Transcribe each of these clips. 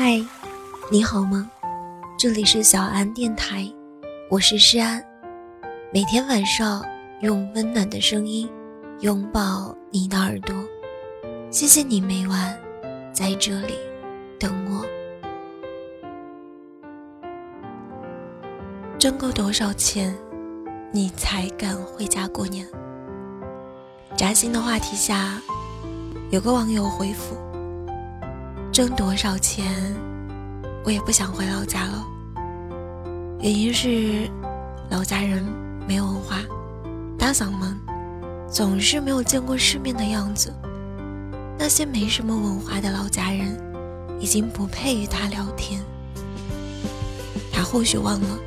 嗨，你好吗？这里是小安电台，我是诗安。每天晚上用温暖的声音拥抱你的耳朵，谢谢你每晚在这里等我。挣够多少钱，你才敢回家过年？扎心的话题下，有个网友回复：挣多少钱，我也不想回老家了。原因是老家人没文化，大嗓门，总是没有见过世面的样子。那些没什么文化的老家人，已经不配与他聊天。他或许忘了，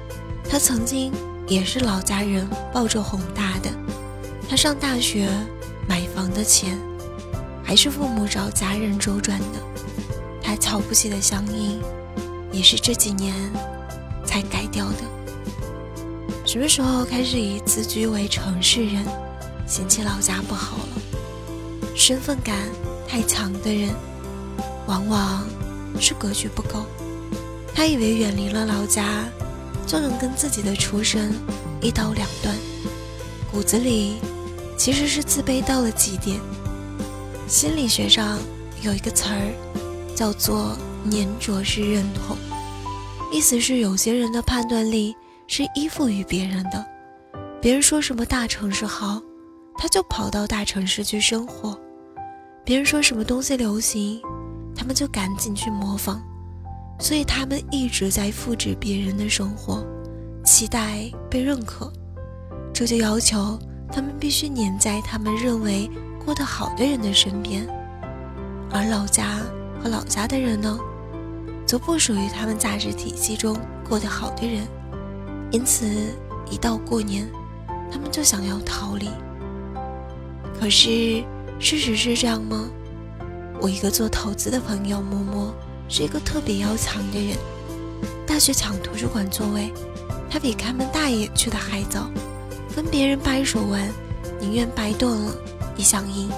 他曾经也是老家人抱着哄大的。他上大学。买房的钱，还是父母找家人周转的。还瞧不起的乡音，也是这几年才改掉的。什么时候开始以自居为城市人，嫌弃老家不好了？身份感太强的人，往往是格局不够。他以为远离了老家，就能跟自己的出身一刀两断，骨子里。其实是自卑到了极点。心理学上有一个词儿，叫做“粘着式认同”，意思是有些人的判断力是依附于别人的，别人说什么大城市好，他就跑到大城市去生活；别人说什么东西流行，他们就赶紧去模仿，所以他们一直在复制别人的生活，期待被认可，这就要求。他们必须黏在他们认为过得好的人的身边，而老家和老家的人呢，则不属于他们价值体系中过得好的人。因此，一到过年，他们就想要逃离。可是，事实是这样吗？我一个做投资的朋友摸摸，是一个特别要强的人。大学抢图书馆座位，他比看门大爷去的还早。跟别人掰手腕，宁愿掰断了也想赢。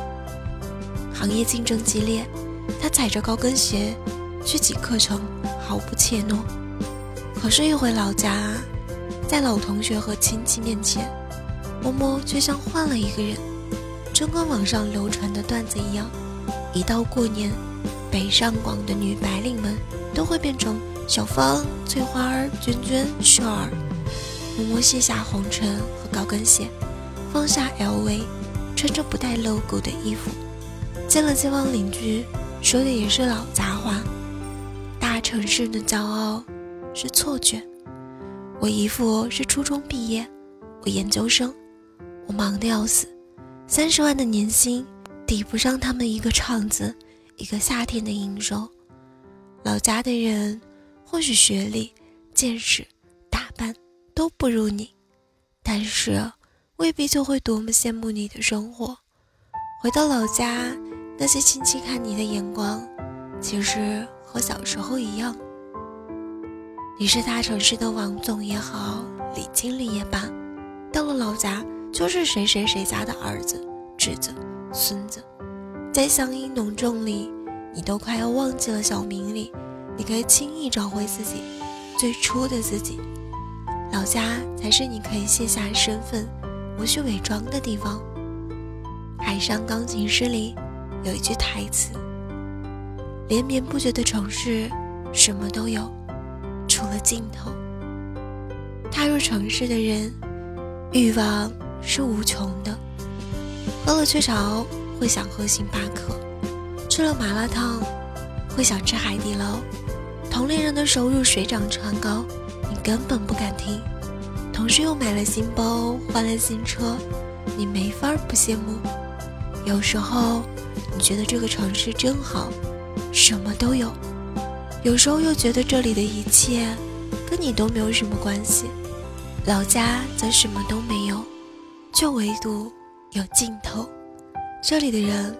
行业竞争激烈，他踩着高跟鞋去挤课程，毫不怯懦。可是，一回老家，在老同学和亲戚面前，默默却像换了一个人，正跟网上流传的段子一样。一到过年，北上广的女白领们都会变成小芳、翠花儿、娟娟、秀儿。默默卸下红尘和高跟鞋，放下 LV，穿着不带 logo 的衣服，见了街坊邻居，说的也是老家话。大城市的骄傲是错觉。我姨父是初中毕业，我研究生，我忙得要死，三十万的年薪抵不上他们一个厂子一个夏天的营收。老家的人或许学历、见识。打扮都不如你，但是未必就会多么羡慕你的生活。回到老家，那些亲戚看你的眼光，其实和小时候一样。你是大城市的王总也好，李经理也罢，到了老家就是谁谁谁家的儿子、侄子、孙子。在乡音浓重里，你都快要忘记了小明里，你可以轻易找回自己最初的自己。老家才是你可以卸下身份、无需伪装的地方。《海上钢琴师》里有一句台词：“连绵不绝的城市，什么都有，除了尽头。”踏入城市的人，欲望是无穷的。喝了雀巢会想喝星巴克，吃了麻辣烫会想吃海底捞。同龄人的收入水涨船高。你根本不敢听，同事又买了新包，换了新车，你没法不羡慕。有时候你觉得这个城市真好，什么都有；有时候又觉得这里的一切跟你都没有什么关系。老家则什么都没有，却唯独有尽头。这里的人，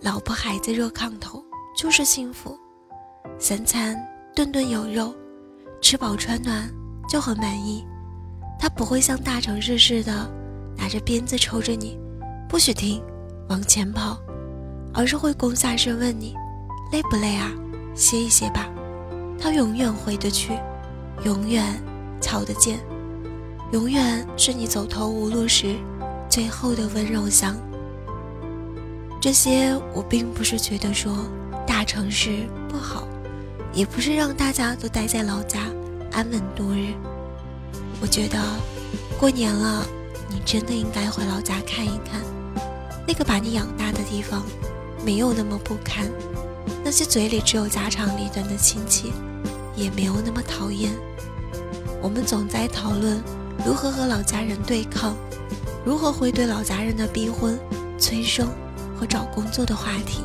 老婆孩子热炕头就是幸福，三餐顿顿有肉。吃饱穿暖就很满意，他不会像大城市似的拿着鞭子抽着你，不许停，往前跑，而是会弓下身问你累不累啊，歇一歇吧，他永远回得去，永远瞧得见，永远是你走投无路时最后的温柔乡。这些我并不是觉得说大城市不好，也不是让大家都待在老家安稳度日。我觉得过年了，你真的应该回老家看一看，那个把你养大的地方，没有那么不堪。那些嘴里只有家长里短的亲戚，也没有那么讨厌。我们总在讨论如何和老家人对抗，如何会对老家人的逼婚、催生。和找工作的话题，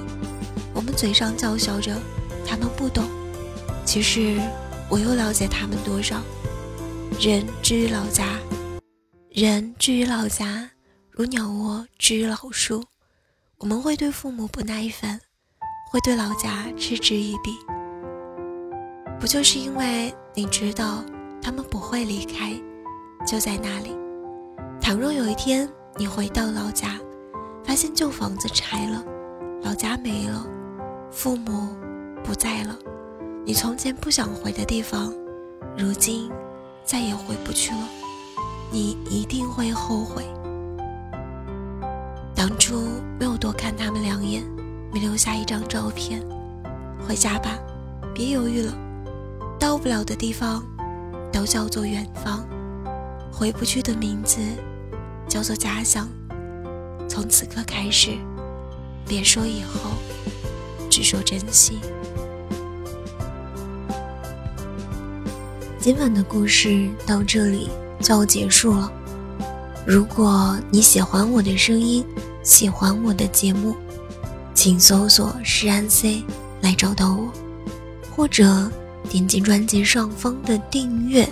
我们嘴上叫嚣着他们不懂，其实我又了解他们多少。人之于老家，人之于老家，如鸟窝之于老树。我们会对父母不耐烦，会对老家嗤之以鼻，不就是因为你知道他们不会离开，就在那里。倘若有一天你回到老家，发现旧房子拆了，老家没了，父母不在了，你从前不想回的地方，如今再也回不去了，你一定会后悔。当初没有多看他们两眼，没留下一张照片。回家吧，别犹豫了，到不了的地方都叫做远方，回不去的名字叫做家乡。从此刻开始，别说以后，只说珍惜。今晚的故事到这里就要结束了。如果你喜欢我的声音，喜欢我的节目，请搜索“诗安 C” 来找到我，或者点击专辑上方的订阅，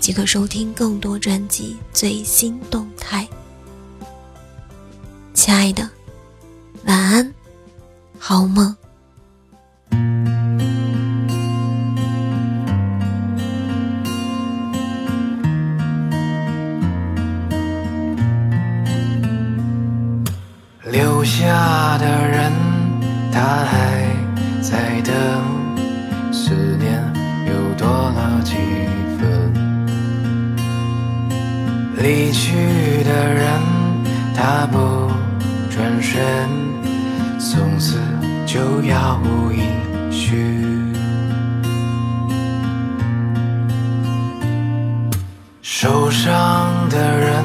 即可收听更多专辑最新动态。亲爱的，晚安，好梦。留下的人，他还在等，思念又多了几分。离去的人，他不。转身，从此就杳无音讯。受伤的人，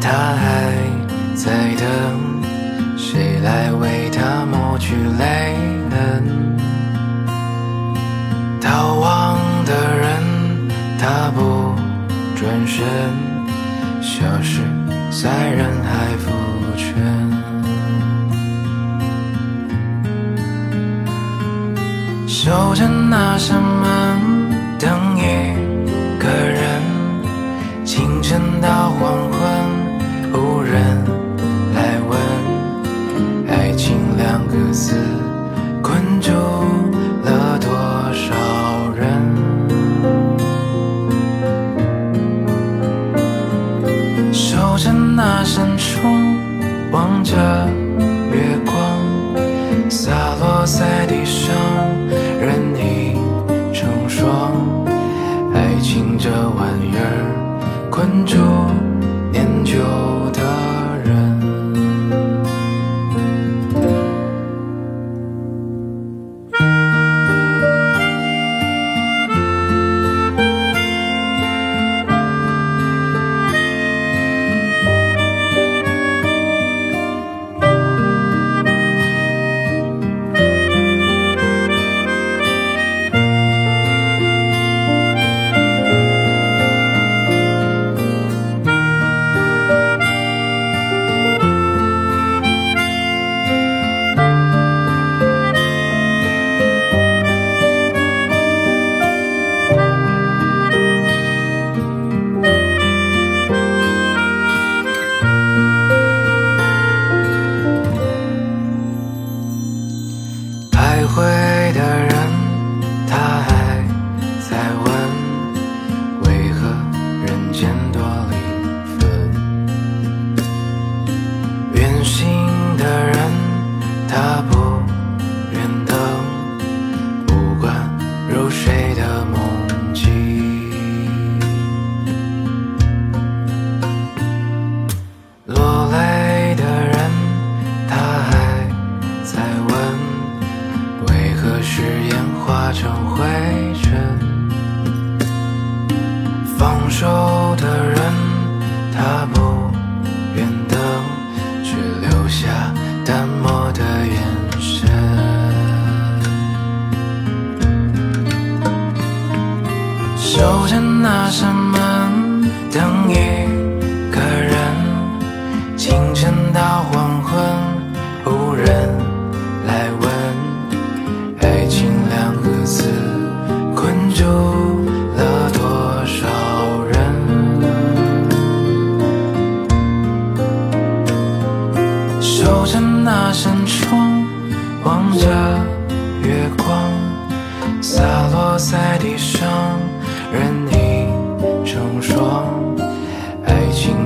他还在等，谁来为他抹去泪痕？逃亡的人，他不转身，消失在人海浮沉。守着那扇门，等一个人。清晨到黄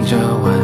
这晚